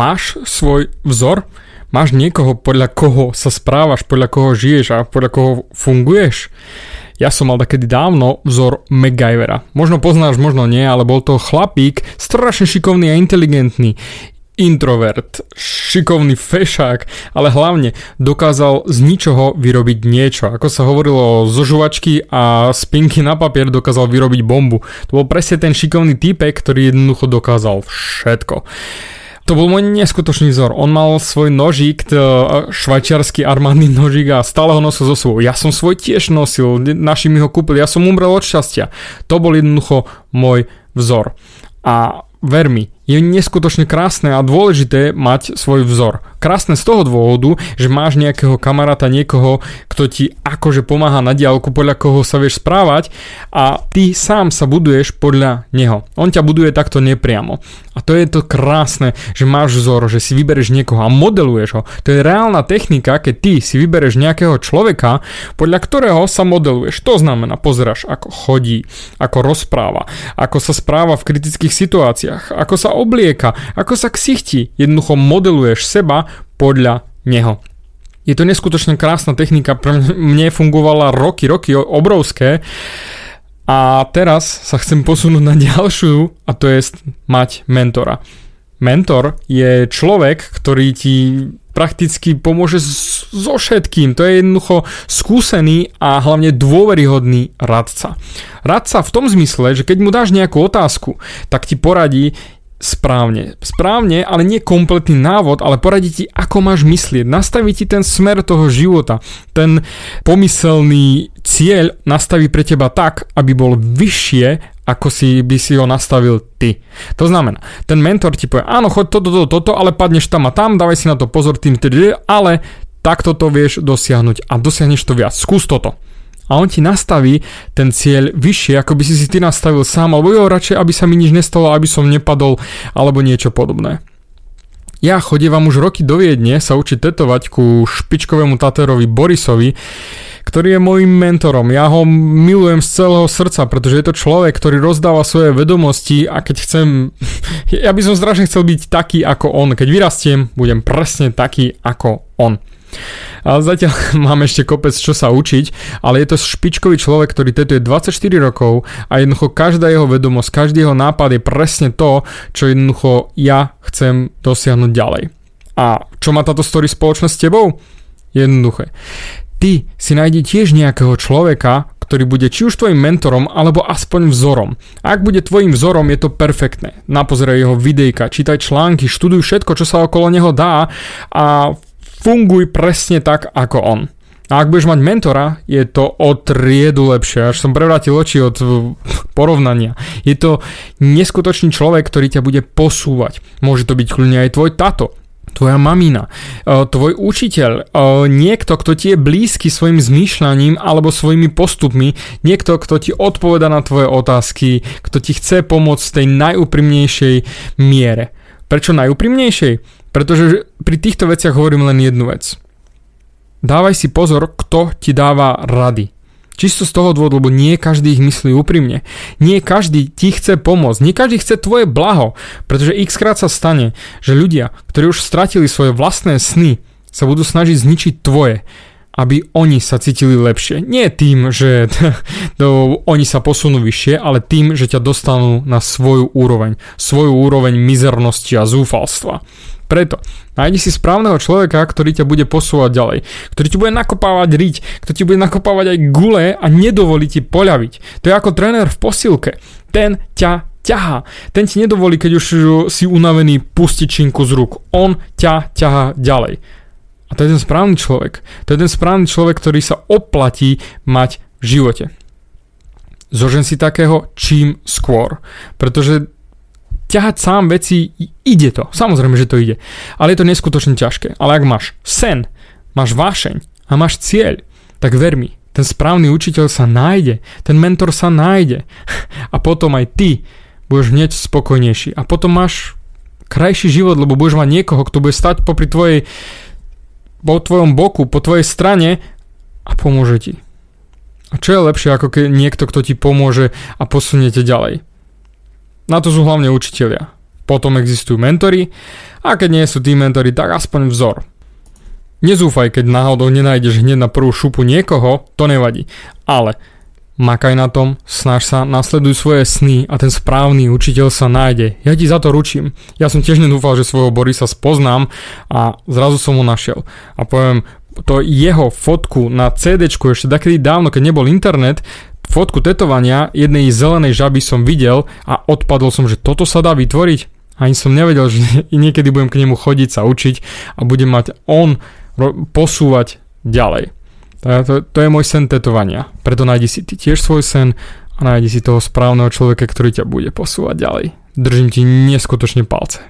máš svoj vzor, máš niekoho, podľa koho sa správaš, podľa koho žiješ a podľa koho funguješ. Ja som mal takedy dávno vzor MacGyvera. Možno poznáš, možno nie, ale bol to chlapík, strašne šikovný a inteligentný introvert, šikovný fešák, ale hlavne dokázal z ničoho vyrobiť niečo. Ako sa hovorilo zo žuvačky a spinky na papier dokázal vyrobiť bombu. To bol presne ten šikovný typek, ktorý jednoducho dokázal všetko. To bol môj neskutočný vzor. On mal svoj nožík, švajčiarsky armádny nožík a stále ho nosil so sebou. Ja som svoj tiež nosil, naši mi ho kúpili, ja som umrel od šťastia. To bol jednoducho môj vzor. A ver mi, je neskutočne krásne a dôležité mať svoj vzor. Krásne z toho dôvodu, že máš nejakého kamaráta, niekoho, kto ti akože pomáha na diálku, podľa koho sa vieš správať a ty sám sa buduješ podľa neho. On ťa buduje takto nepriamo. A to je to krásne, že máš vzor, že si vybereš niekoho a modeluješ ho. To je reálna technika, keď ty si vybereš nejakého človeka, podľa ktorého sa modeluješ. To znamená, pozeráš, ako chodí, ako rozpráva, ako sa správa v kritických situáciách, ako sa oblieka, ako sa ksichti. Jednoducho modeluješ seba podľa neho. Je to neskutočne krásna technika, pre mne fungovala roky, roky obrovské. A teraz sa chcem posunúť na ďalšiu a to je mať mentora. Mentor je človek, ktorý ti prakticky pomôže so všetkým. To je jednoducho skúsený a hlavne dôveryhodný radca. Radca v tom zmysle, že keď mu dáš nejakú otázku, tak ti poradí, správne. Správne, ale nie kompletný návod, ale poradí ti, ako máš myslieť. Nastaví ti ten smer toho života. Ten pomyselný cieľ nastaví pre teba tak, aby bol vyššie, ako si by si ho nastavil ty. To znamená, ten mentor ti povie, áno, choď toto, toto, toto, ale padneš tam a tam, dávaj si na to pozor tým, ale takto to vieš dosiahnuť a dosiahneš to viac. Skús toto a on ti nastaví ten cieľ vyššie, ako by si si ty nastavil sám, alebo jo, radšej, aby sa mi nič nestalo, aby som nepadol, alebo niečo podobné. Ja chodievam už roky do Viedne sa učiť tetovať ku špičkovému tatérovi Borisovi, ktorý je môjim mentorom. Ja ho milujem z celého srdca, pretože je to človek, ktorý rozdáva svoje vedomosti a keď chcem, ja by som strašne chcel byť taký ako on. Keď vyrastiem, budem presne taký ako on. Ale zatiaľ mám ešte kopec čo sa učiť, ale je to špičkový človek, ktorý tetuje 24 rokov a jednoducho každá jeho vedomosť, každý jeho nápad je presne to, čo jednoducho ja chcem dosiahnuť ďalej. A čo má táto story spoločnosť s tebou? Jednoduché. Ty si nájdi tiež nejakého človeka, ktorý bude či už tvojim mentorom, alebo aspoň vzorom. Ak bude tvojim vzorom, je to perfektné. Napozeraj jeho videjka, čítaj články, študuj všetko, čo sa okolo neho dá a funguj presne tak ako on. A ak budeš mať mentora, je to o triedu lepšie. Až som prevrátil oči od porovnania. Je to neskutočný človek, ktorý ťa bude posúvať. Môže to byť kľudne aj tvoj tato, tvoja mamina, e, tvoj učiteľ, e, niekto, kto ti je blízky svojim zmýšľaním alebo svojimi postupmi, niekto, kto ti odpoveda na tvoje otázky, kto ti chce pomôcť v tej najúprimnejšej miere. Prečo najúprimnejšej? Pretože pri týchto veciach hovorím len jednu vec. Dávaj si pozor, kto ti dáva rady. Čisto z toho dôvodu, lebo nie každý ich myslí úprimne. Nie každý ti chce pomôcť. Nie každý chce tvoje blaho. Pretože x krát sa stane, že ľudia, ktorí už stratili svoje vlastné sny, sa budú snažiť zničiť tvoje aby oni sa cítili lepšie. Nie tým, že to, oni sa posunú vyššie, ale tým, že ťa dostanú na svoju úroveň. Svoju úroveň mizernosti a zúfalstva. Preto nájdi si správneho človeka, ktorý ťa bude posúvať ďalej, ktorý ti bude nakopávať riť, ktorý ti bude nakopávať aj gule a nedovolí ti poľaviť. To je ako tréner v posilke. Ten ťa ťahá. Ten ti nedovolí, keď už si unavený, pustiť činku z rúk. On ťa ťahá ďalej. A to je ten správny človek. To je ten správny človek, ktorý sa oplatí mať v živote. Zožen si takého čím skôr. Pretože ťahať sám veci, ide to. Samozrejme, že to ide. Ale je to neskutočne ťažké. Ale ak máš sen, máš vášeň a máš cieľ, tak ver mi, ten správny učiteľ sa nájde, ten mentor sa nájde a potom aj ty budeš hneď spokojnejší a potom máš krajší život, lebo budeš mať niekoho, kto bude stať popri tvojej po tvojom boku, po tvojej strane a pomôže ti. A čo je lepšie ako keď niekto, kto ti pomôže a posuniete ďalej? Na to sú hlavne učitelia. Potom existujú mentory a keď nie sú tí mentory, tak aspoň vzor. Nezúfaj, keď náhodou nenájdeš hneď na prvú šupu niekoho, to nevadí. Ale makaj na tom, snaž sa, nasleduj svoje sny a ten správny učiteľ sa nájde. Ja ti za to ručím. Ja som tiež nedúfal, že svojho Borisa spoznám a zrazu som ho našiel. A poviem, to jeho fotku na CD ešte takedy dávno, keď nebol internet, fotku tetovania jednej zelenej žaby som videl a odpadol som, že toto sa dá vytvoriť. Ani som nevedel, že niekedy budem k nemu chodiť sa učiť a budem mať on posúvať ďalej. To, to je môj sen tetovania. Preto nájdi si ty tiež svoj sen a nájdi si toho správneho človeka, ktorý ťa bude posúvať ďalej. Držím ti neskutočne palce.